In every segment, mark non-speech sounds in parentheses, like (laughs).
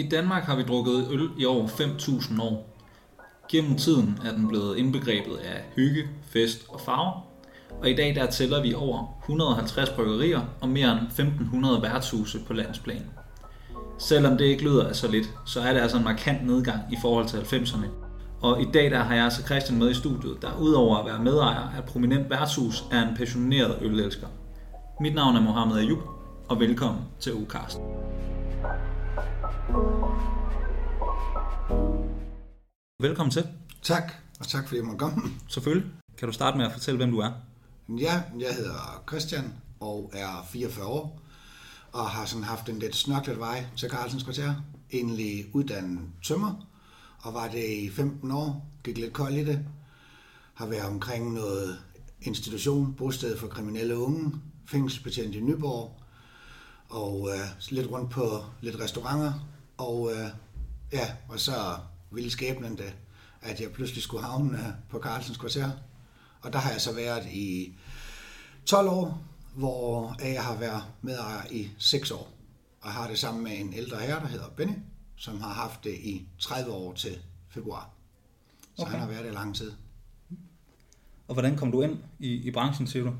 I Danmark har vi drukket øl i over 5.000 år. Gennem tiden er den blevet indbegrebet af hygge, fest og farver. Og i dag der tæller vi over 150 bryggerier og mere end 1.500 værtshuse på landsplan. Selvom det ikke lyder af så lidt, så er det altså en markant nedgang i forhold til 90'erne. Og i dag der har jeg altså Christian med i studiet, der udover at være medejer af et prominent værtshus, er en passioneret ølelsker. Mit navn er Mohammed Ayub, og velkommen til Ukast. Velkommen til. Tak, og tak fordi jeg måtte komme. Selvfølgelig. Kan du starte med at fortælle, hvem du er? Ja, jeg hedder Christian og er 44 år, og har sådan haft en lidt snørklet vej til Carlsens Kvarter. Egentlig uddannet tømmer, og var det i 15 år, gik lidt kold i det. Har været omkring noget institution, bosted for kriminelle unge, fængselsbetjent i Nyborg, og øh, lidt rundt på lidt restauranter, og øh, ja, og så ville skæbnen det, at jeg pludselig skulle havne på Carlsens Kvarter. Og der har jeg så været i 12 år, hvor jeg har været medejer i 6 år. Og har det sammen med en ældre herre, der hedder Benny, som har haft det i 30 år til februar. Så okay. han har været det lang tid. Og hvordan kom du ind i, i branchen, siger du?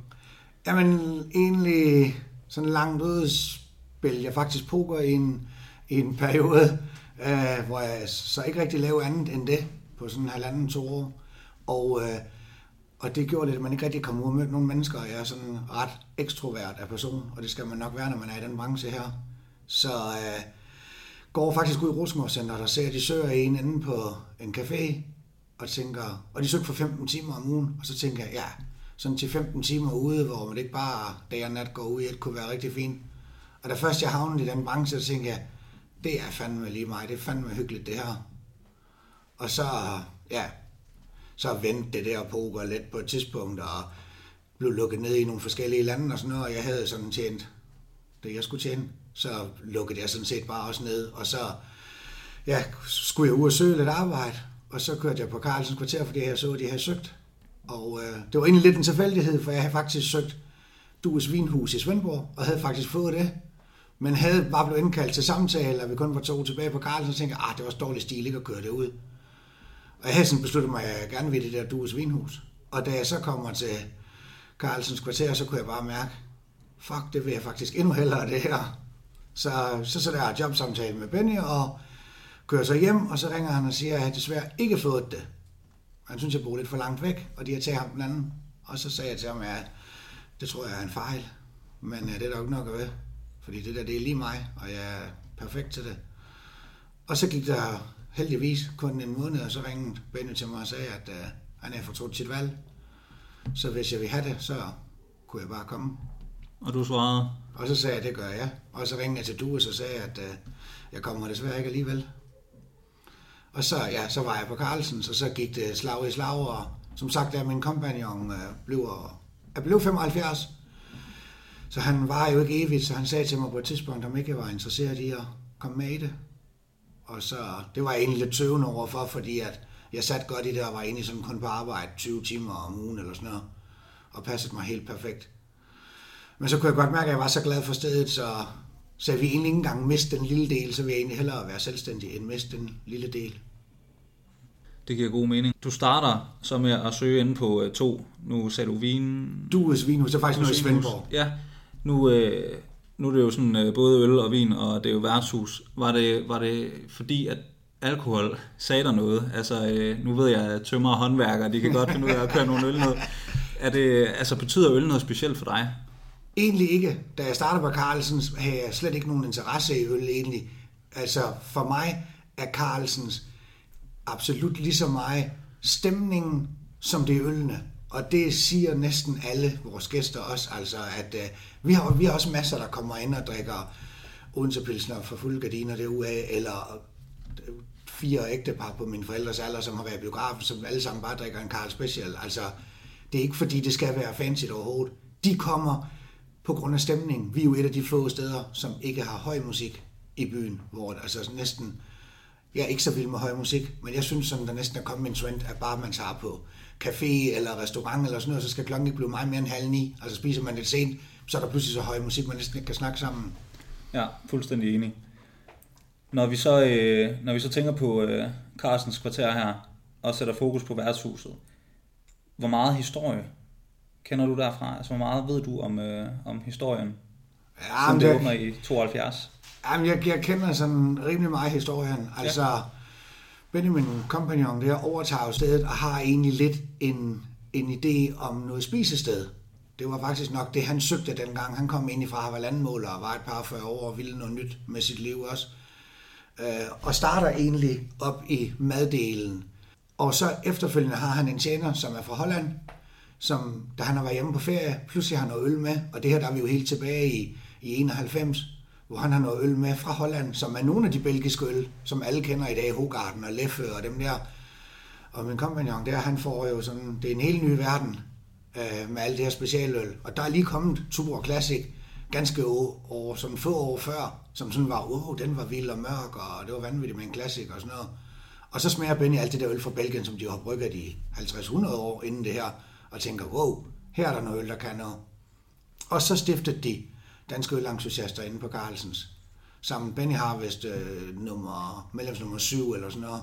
Jamen, egentlig sådan langt ud spillede jeg faktisk poker i en, i en periode, øh, hvor jeg så ikke rigtig lavede andet end det på sådan en halvanden, to år. Og, øh, og det gjorde lidt, at man ikke rigtig kom ud og mødte nogle mennesker. Jeg er sådan ret ekstrovert af person, og det skal man nok være, når man er i den branche her. Så øh, går faktisk ud i Rosengårdscenteret og ser, at de søger en inde på en café, og tænker, og de søgte for 15 timer om ugen, og så tænker jeg, ja, sådan til 15 timer ude, hvor man ikke bare dag og nat går ud i et, kunne være rigtig fint. Og da først jeg havnede i den branche, så tænkte jeg, det er fandme lige mig, det er fandme hyggeligt det her. Og så, ja, så vendte det der poker lidt på et tidspunkt, og blev lukket ned i nogle forskellige lande og sådan noget, og jeg havde sådan tjent det, jeg skulle tjene. Så lukkede jeg sådan set bare også ned, og så ja, skulle jeg ud og søge lidt arbejde, og så kørte jeg på Carlsens kvarter, fordi jeg så, at de havde søgt. Og øh, det var egentlig lidt en tilfældighed, for jeg havde faktisk søgt Dues Vinhus i Svendborg, og havde faktisk fået det. Men havde bare blevet indkaldt til samtale, og vi kun var to tilbage på Carlsen, og tænkte ah, det var dårlig stil ikke at køre det ud. Og jeg havde sådan besluttet mig, at jeg gerne ville det der Dues Vinhus. Og da jeg så kommer til Carlsens kvarter, så kunne jeg bare mærke, fuck, det vil jeg faktisk endnu hellere det her. Så så, så der jobsamtale med Benny, og kører så hjem, og så ringer han og siger, at jeg desværre ikke fået det. Han synes, jeg bor lidt for langt væk, og de har taget ham den anden. Og så sagde jeg til ham, at det tror jeg er en fejl, men øh, det er der jo ikke nok at være. Fordi det der, det er lige mig, og jeg er perfekt til det. Og så gik der heldigvis kun en måned, og så ringede Benny til mig og sagde, at uh, han er fortrudt sit valg. Så hvis jeg vil have det, så kunne jeg bare komme. Og du svarede? Og så sagde jeg, det gør jeg. Og så ringede jeg til du, og så sagde jeg, at uh, jeg kommer desværre ikke alligevel. Og så, ja, så var jeg på Carlsen, så så gik det slag i slag, og som sagt, er min kompagnon uh, blev, jeg blev 75, så han var jo ikke evigt, så han sagde til mig på et tidspunkt, om ikke jeg var interesseret i at komme med i det. Og så, det var jeg egentlig lidt tøvende overfor, fordi at jeg satte godt i det, og var egentlig sådan kun på arbejde 20 timer om ugen eller sådan noget, og passede mig helt perfekt. Men så kunne jeg godt mærke, at jeg var så glad for stedet, så, så jeg ville egentlig ikke engang miste den lille del, så vil jeg egentlig hellere være selvstændig end miste den lille del. Det giver god mening. Du starter så med at søge ind på uh, to. Nu sagde du vin... Du er Vinhus, det er faktisk noget i Svendborg. Ja, nu, øh, nu er det jo sådan øh, både øl og vin, og det er jo værtshus. Var det, var det fordi, at alkohol sagde der noget? Altså, øh, nu ved jeg, at tømmer og håndværkere, de kan godt finde ud af at køre nogle øl ned. Er det, altså, betyder øl noget specielt for dig? Egentlig ikke. Da jeg startede på Carlsens, havde jeg slet ikke nogen interesse i øl egentlig. Altså, for mig er Carlsens absolut lige så meget stemningen, som det er ølene. Og det siger næsten alle vores gæster også, altså at øh, vi, har, vi har også masser, der kommer ind og drikker Odense-pilsner for fulde gardiner derude, eller øh, fire ægtepar på mine forældres alder, som har været i biografen, som alle sammen bare drikker en Carl Special. Altså, det er ikke fordi, det skal være fancy overhovedet. De kommer på grund af stemningen. Vi er jo et af de få steder, som ikke har høj musik i byen, hvor altså næsten, jeg er ikke så vild med høj musik, men jeg synes sådan, der næsten er kommet en trend, at bare man tager på café eller restaurant eller sådan noget, så skal klokken ikke blive meget mere end halv ni. Altså spiser man lidt sent, så er der pludselig så høj musik, man næsten ikke kan snakke sammen. Ja, fuldstændig enig. Når vi så, øh, når vi så tænker på øh, Carstens kvarter her, og sætter fokus på værtshuset, hvor meget historie kender du derfra? Altså, hvor meget ved du om, øh, om historien, Ja, som men det det, åbner i 72? Jamen, jeg, jeg kender sådan rimelig meget historien. Altså, ja. Benjamin Compagnon der overtager jo stedet og har egentlig lidt en, en idé om noget spisested. Det var faktisk nok det, han søgte dengang. Han kom ind fra, var og var et par 40 år og ville noget nyt med sit liv også. Øh, og starter egentlig op i maddelen. Og så efterfølgende har han en tjener, som er fra Holland, som da han har været hjemme på ferie, pludselig har noget øl med, og det her der er vi jo helt tilbage i, i 91, hvor han har noget øl med fra Holland, som er nogle af de belgiske øl, som alle kender i dag, Hogarden og Leffe og dem der. Og min kompagnon der, han får jo sådan, det er en helt ny verden øh, med alle det her specialøl. Og der er lige kommet Tuborg Classic ganske år, sådan få år før, som sådan var, wow, den var vild og mørk, og det var vanvittigt med en classic og sådan noget. Og så smager Benny alt det der øl fra Belgien, som de har brygget i 50-100 år inden det her, og tænker, wow, her er der noget øl, der kan noget. Og så stiftede de danske ølentusiaster inde på Carlsens. Sammen Benny Harvest øh, nummer, medlemsnummer 7 eller sådan noget.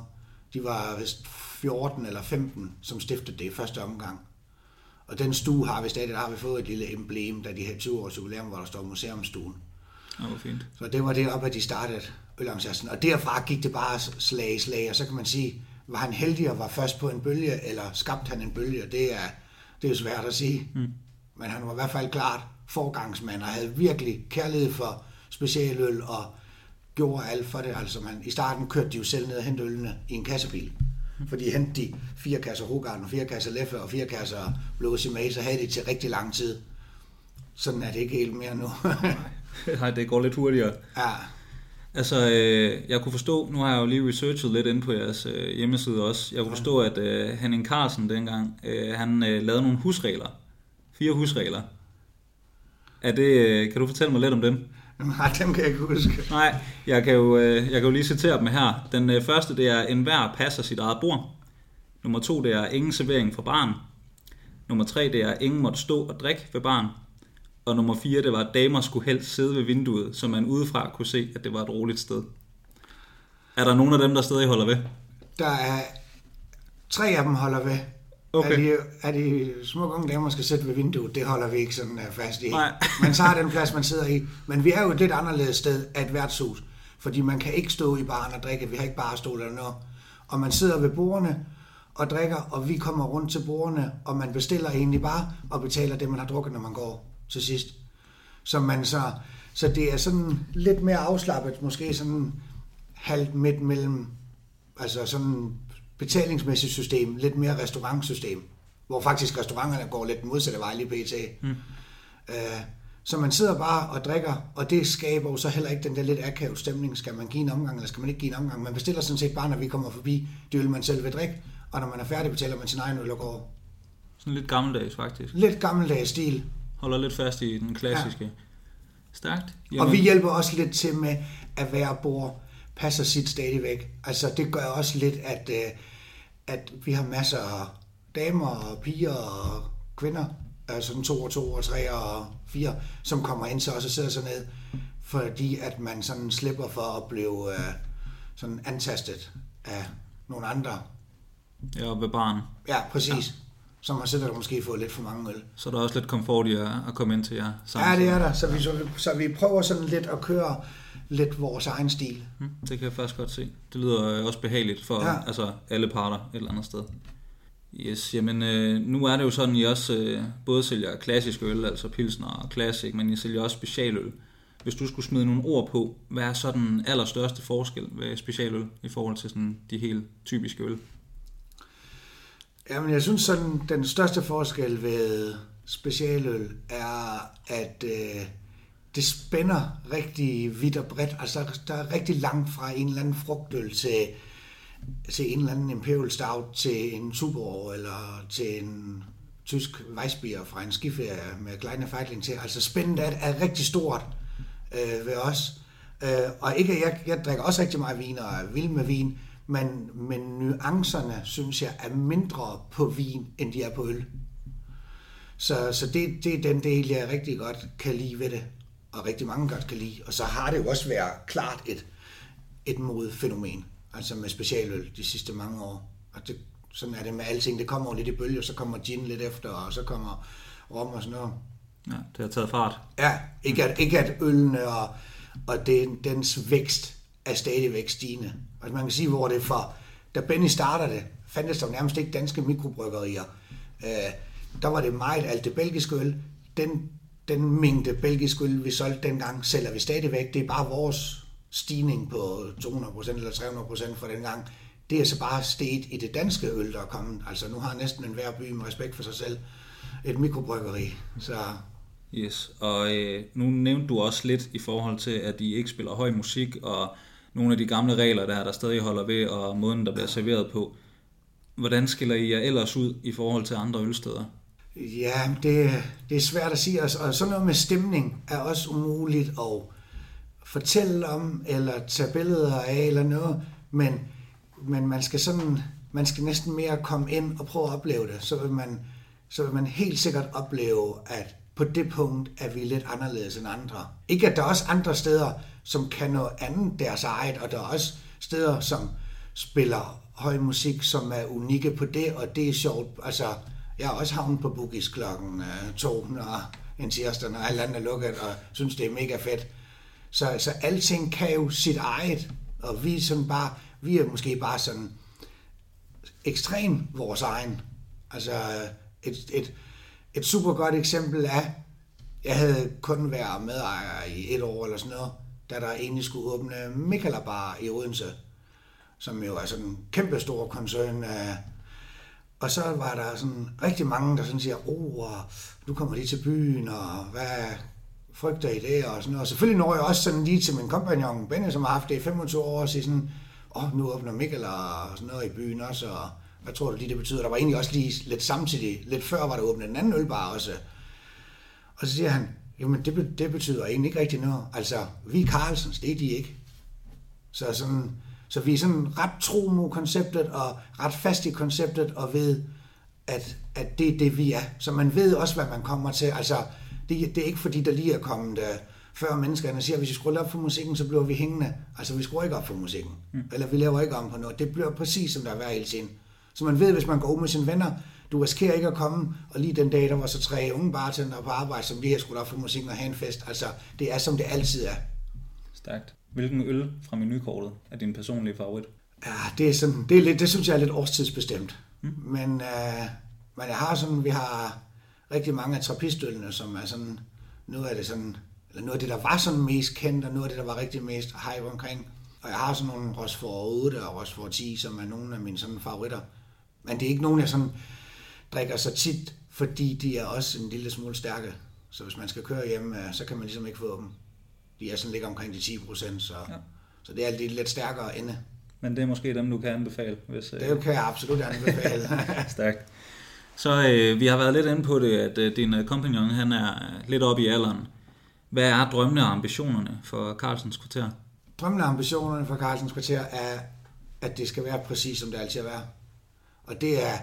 De var vist 14 eller 15, som stiftede det i første omgang. Og den stue har vi stadig, der har vi fået et lille emblem, da de her 20 års jubilæum, hvor der står museumstuen. Ja, hvor fint. Så det var det op, at de startede ølentusiasten. Og derfra gik det bare slag i slag, og så kan man sige, var han heldig og var først på en bølge, eller skabte han en bølge, det er, det er svært at sige. Mm. Men han var i hvert fald klart forgangsmand, og havde virkelig kærlighed for specialøl, og gjorde alt for det. Altså man, I starten kørte de jo selv ned og hentede ølene i en kassebil. Fordi hentede de fire kasser Hogarden, og fire kasser Leffe og fire kasser Blossy May, så havde de til rigtig lang tid. Sådan er det ikke helt mere nu. (laughs) Nej, det går lidt hurtigere. ja, Altså, øh, jeg kunne forstå, nu har jeg jo lige researchet lidt ind på jeres øh, hjemmeside også, jeg kunne forstå, at øh, Henning Carlsen dengang, øh, han øh, lavede nogle husregler. Fire husregler. Er det, øh, kan du fortælle mig lidt om dem? Nej, dem kan jeg ikke huske. Nej, jeg kan jo, øh, jeg kan jo lige citere dem her. Den øh, første, det er, enhver passer sit eget bord. Nummer to, det er, ingen servering for barn. Nummer tre, det er, ingen måtte stå og drikke ved barn. Og nummer fire, det var, at damer skulle helst sidde ved vinduet, så man udefra kunne se, at det var et roligt sted. Er der nogen af dem, der stadig holder ved? Der er tre af dem holder ved. Okay. Er de, er de små unge damer skal sætte ved vinduet, det holder vi ikke sådan uh, fast i. Nej. (laughs) man tager den plads, man sidder i. Men vi er jo et lidt anderledes sted af et værtshus, fordi man kan ikke stå i baren og drikke. Vi har ikke bare stol eller noget. Og man sidder ved bordene og drikker, og vi kommer rundt til bordene, og man bestiller egentlig bare og betaler det, man har drukket, når man går til sidst. Så, man så, så det er sådan lidt mere afslappet, måske sådan halvt midt mellem, altså sådan betalingsmæssigt system, lidt mere restaurantsystem, hvor faktisk restauranterne går lidt den modsatte vej lige pt. Mm. Øh, så man sidder bare og drikker, og det skaber jo så heller ikke den der lidt akavet stemning. Skal man give en omgang, eller skal man ikke give en omgang? Man bestiller sådan set bare, når vi kommer forbi det øl, man selv vil drikke, og når man er færdig, betaler man sin egen øl og går. Sådan lidt gammeldags faktisk. Lidt gammeldags stil. Holder lidt fast i den klassiske. Ja. Stærkt. Og vi hjælper også lidt til med, at hver bord passer sit stadigvæk. Altså det gør også lidt, at, øh, at vi har masser af damer og piger og kvinder, altså sådan to og to og tre og fire, som kommer ind til os og sidder sig ned, fordi at man sådan slipper for at blive øh, sådan antastet af nogle andre. Ja, ved barn. Ja, præcis. Ja. Som har og måske fået lidt for mange øl. Så er der også lidt komfort i at, at komme ind til jer sammen. Ja, det er der. Så vi, så, så vi prøver sådan lidt at køre lidt vores egen stil. Mm, det kan jeg faktisk godt se. Det lyder øh, også behageligt for ja. altså, alle parter et eller andet sted. Yes, jamen øh, nu er det jo sådan, at I også øh, både sælger klassisk øl, altså pilsner og classic, men I sælger også specialøl. Hvis du skulle smide nogle ord på, hvad er så den allerstørste forskel ved specialøl i forhold til sådan de helt typiske øl? Jamen, jeg synes sådan, den største forskel ved specialøl er, at øh, det spænder rigtig vidt og bredt. Altså, der er rigtig langt fra en eller anden frugtøl til, til en eller anden Imperial Stout, til en Tuborg eller til en tysk Weissbier fra en skiferie med Kleine Feitling til. Altså, spændet er, er rigtig stort øh, ved os. Øh, og ikke, jeg, jeg drikker også rigtig meget vin og er vild med vin, men, men nuancerne, synes jeg, er mindre på vin, end de er på øl. Så, så det, det er den del, jeg rigtig godt kan lide ved det, og rigtig mange godt kan lide. Og så har det jo også været klart et, et modfænomen, altså med specialøl de sidste mange år. Og det, sådan er det med alting. Det kommer jo lidt i bølger, så kommer gin lidt efter, og så kommer rom og sådan noget. Ja, det har taget fart. Ja, ikke at, ikke at ølene og, og det, dens vækst er stadigvæk stigende. Altså man kan sige, hvor det for, da Benny starter det, fandtes der nærmest ikke danske mikrobryggerier. Øh, der var det meget alt det belgiske øl. Den, den mængde belgisk øl, vi solgte dengang, sælger vi stadigvæk. Det er bare vores stigning på 200% eller 300% fra dengang. Det er så bare steget i det danske øl, der er kommet. Altså nu har næsten en hver by med respekt for sig selv et mikrobryggeri. Så Yes, og øh, nu nævnte du også lidt i forhold til, at I ikke spiller høj musik, og nogle af de gamle regler, der, der stadig holder ved, og måden, der bliver serveret på. Hvordan skiller I jer ellers ud i forhold til andre ølsteder? Ja, det, det er svært at sige, og sådan noget med stemning er også umuligt at fortælle om, eller tage billeder af, eller noget, men, men man skal sådan, man skal næsten mere komme ind og prøve at opleve det, så vil man, så vil man helt sikkert opleve, at på det punkt er vi lidt anderledes end andre. Ikke at der er også andre steder, som kan noget andet deres eget, og der er også steder, som spiller høj musik, som er unikke på det, og det er sjovt. Altså, jeg har også havnet på Boogies klokken øh, to, når en tirsdag, når alle andre er lukket, og synes, det er mega fedt. Så, så alting kan jo sit eget, og vi er sådan bare, vi er måske bare sådan ekstrem vores egen. Altså et, et, et super godt eksempel er, jeg havde kun været medejer i et år eller sådan noget, da der egentlig skulle åbne Mikkelabar i Odense, som jo er sådan en kæmpe stor koncern. Og så var der sådan rigtig mange, der sådan siger, oh, nu kommer de til byen, og hvad frygter I det, og sådan noget. Og selvfølgelig når jeg også sådan lige til min kompagnon, Benny, som har haft det i 25 år, og siger sådan, åh, oh, nu åbner Mikkel og sådan noget i byen også, og hvad tror du lige, det betyder? Der var egentlig også lige lidt samtidig, lidt før var der åbnet en anden ølbar også. Og så siger han, jamen det, det betyder egentlig ikke rigtig noget. Altså, vi Carlsens, det er de ikke. Så, sådan, så vi er sådan ret tro mod konceptet, og ret fast i konceptet, og ved, at, at det er det, vi er. Så man ved også, hvad man kommer til. Altså, det, det er ikke fordi, der lige er kommet uh, før menneskerne siger, at hvis vi skruer op for musikken, så bliver vi hængende. Altså, vi skruer ikke op for musikken. Mm. Eller vi laver ikke om på noget. Det bliver præcis, som der er været hele tiden. Så man ved, hvis man går ud med sine venner, du risikerer ikke at komme, og lige den dag, der var så tre unge bartender på arbejde, som lige har skruet op for musikken og have en fest. Altså, det er, som det altid er. Stærkt. Hvilken øl fra menukortet er din personlige favorit? Ja, det er sådan, det, er lidt, det synes jeg er lidt årstidsbestemt. Mm. Men, øh, men jeg har sådan, vi har rigtig mange af trappistølene, som er sådan, nu er det sådan, eller noget af det, der var sådan mest kendt, og noget af det, der var rigtig mest hype omkring. Og jeg har sådan nogle Rosford 8 og Rosford 10, som er nogle af mine sådan favoritter. Men det er ikke nogen, jeg sådan drikker så tit, fordi de er også en lille smule stærke. Så hvis man skal køre hjem, så kan man ligesom ikke få dem. De er sådan ligger omkring de 10 procent, så, ja. så det er lidt, lidt stærkere ende. Men det er måske dem, du kan anbefale? Hvis, det kan jeg absolut anbefale. (laughs) Stærkt. Så øh, vi har været lidt inde på det, at øh, din kompagnon han er lidt oppe i alderen. Hvad er drømmene og ambitionerne for Carlsens Kvarter? Drømmene og ambitionerne for Carlsens Kvarter er, at det skal være præcis, som det altid har været. Og det er,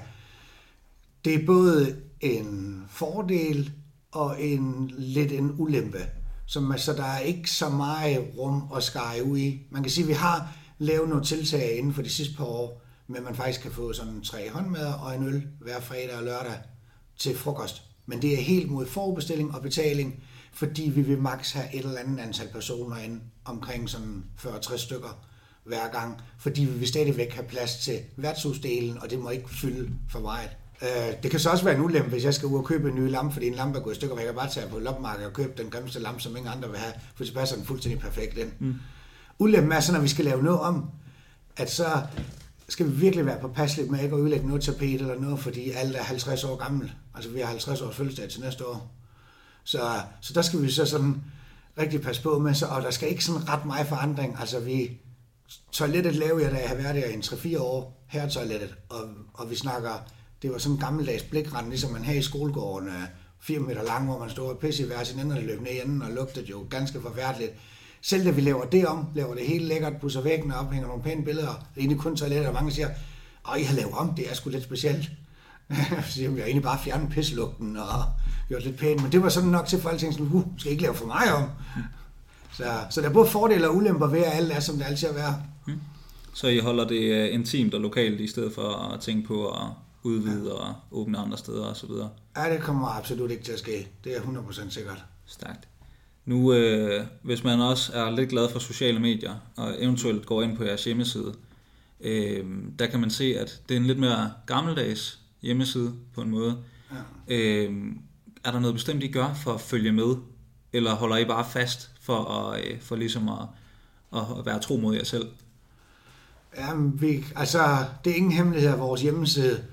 det er både en fordel og en lidt en ulempe. Så, så der er ikke så meget rum at skære ud i. Man kan sige, at vi har lavet nogle tiltag inden for de sidste par år, men man faktisk kan få sådan tre håndmad og en øl hver fredag og lørdag til frokost. Men det er helt mod forbestilling og betaling, fordi vi vil maks have et eller andet antal personer ind, omkring sådan 40-60 stykker hver gang, fordi vi vil stadigvæk have plads til værtshusdelen, og det må ikke fylde for meget. Øh, det kan så også være en ulempe, hvis jeg skal ud og købe en ny lampe, fordi en lampe er gået i stykker, og jeg kan bare tage på loppemarkedet og købe den grimmeste lampe, som ingen andre vil have, for så passer den fuldstændig perfekt ind. Mm. Ulempen er så, når vi skal lave noget om, at så skal vi virkelig være påpasselige med ikke at ødelægge noget tapet eller noget, fordi alt er 50 år gammel. Altså vi har 50 års fødselsdag til næste år. Så, så der skal vi så sådan rigtig passe på med, så, og der skal ikke sådan ret meget forandring. Altså vi, toilettet lavede jeg, da jeg har været der i en 3-4 år, her toilettet, og, og vi snakker, det var sådan en gammeldags blikrand, ligesom man havde i skolegården, 4 meter lang, hvor man stod og pisse i hver sin ende, og løb ned i enden, og lugtede jo ganske forfærdeligt. Selv da vi laver det om, laver det helt lækkert, pusser væggen op, hænger nogle pæne billeder, det egentlig kun toiletter, og mange siger, åh, I har lavet om, det er sgu lidt specielt. (laughs) så jeg har egentlig bare fjernet pisselugten og gjort lidt pænt, men det var sådan nok til folk, tænkte sådan, uh, skal I ikke lave for mig om? Så, så der er både fordele og ulemper ved, at alt er, som det altid har været. Mm. Så I holder det øh, intimt og lokalt, i stedet for at tænke på at udvide ja. og åbne andre steder osv.? Ja, det kommer absolut ikke til at ske. Det er 100% sikkert. Stærkt. Nu, øh, hvis man også er lidt glad for sociale medier, og eventuelt går ind på jeres hjemmeside, øh, der kan man se, at det er en lidt mere gammeldags hjemmeside på en måde. Ja. Øh, er der noget bestemt, I gør for at følge med? Eller holder I bare fast for, at, øh, for ligesom at, at være tro mod jer selv? Ja, vi, altså, det er ingen hemmelighed, at vores hjemmeside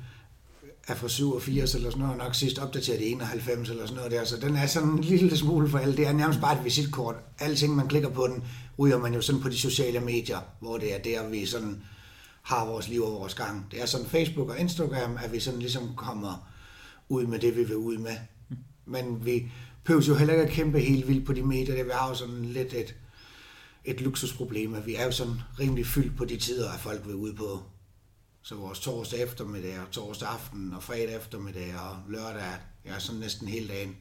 er fra 87 eller sådan noget, nok sidst opdateret i 91 eller sådan noget der, så den er sådan en lille smule for alle. Det er nærmest bare et visitkort. Alting, man klikker på den, ryger man jo sådan på de sociale medier, hvor det er der, vi sådan har vores liv og vores gang. Det er sådan Facebook og Instagram, at vi sådan ligesom kommer ud med det, vi vil ud med. Men vi behøver jo heller ikke at kæmpe helt vildt på de medier. Det vi har jo sådan lidt et, et luksusproblem, at vi er jo sådan rimelig fyldt på de tider, at folk vil ud på. Så vores torsdag eftermiddag og torsdag aften og fredag eftermiddag og lørdag, ja, sådan næsten hele dagen,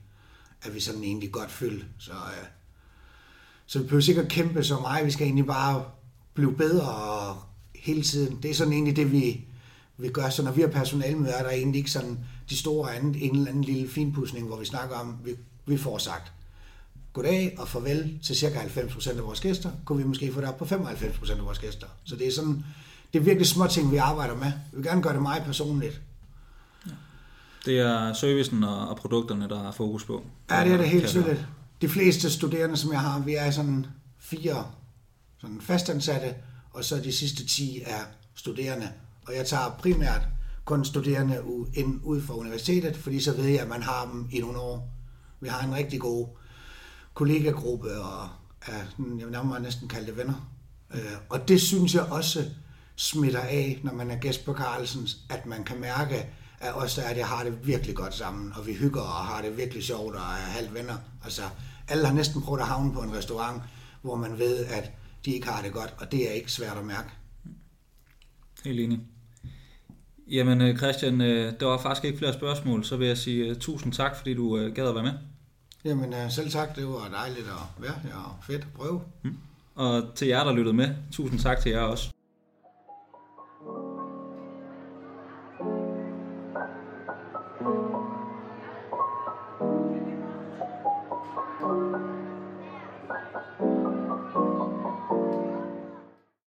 er vi sådan egentlig godt fyldt. Så, øh, så vi behøver sikkert kæmpe så meget. Vi skal egentlig bare blive bedre og hele tiden. Det er sådan egentlig det, vi, vi gør. Så når vi har personalmøder, er der egentlig ikke sådan de store andet, en eller anden lille finpudsning, hvor vi snakker om, vi, vi får sagt goddag og farvel til cirka 90% af vores gæster, kunne vi måske få det op på 95% af vores gæster. Så det er sådan, det er virkelig små ting, vi arbejder med. Vi vil gerne gøre det meget personligt. Ja. Det er servicen og produkterne, der er fokus på. Ja, det er det helt tydeligt. De fleste studerende, som jeg har, vi er sådan fire sådan fastansatte, og så de sidste 10 er studerende. Og jeg tager primært kun studerende ind ud fra universitetet, fordi så ved jeg, at man har dem i nogle år. Vi har en rigtig god kollegagruppe, og er, jeg vil nærmere næsten kalde det venner. Øh, og det synes jeg også smitter af, når man er gæst på Carlsens, at man kan mærke, at os der er det, har det virkelig godt sammen, og vi hygger og har det virkelig sjovt og er halvt venner. Altså, alle har næsten prøvet at havne på en restaurant, hvor man ved, at de ikke har det godt, og det er ikke svært at mærke. Helt enig. Jamen øh, Christian, øh, der var faktisk ikke flere spørgsmål, så vil jeg sige uh, tusind tak, fordi du gad at være med. Jamen selv tak, det var dejligt at være her, og fedt at prøve. Mm. Og til jer, der lyttede med, tusind tak til jer også.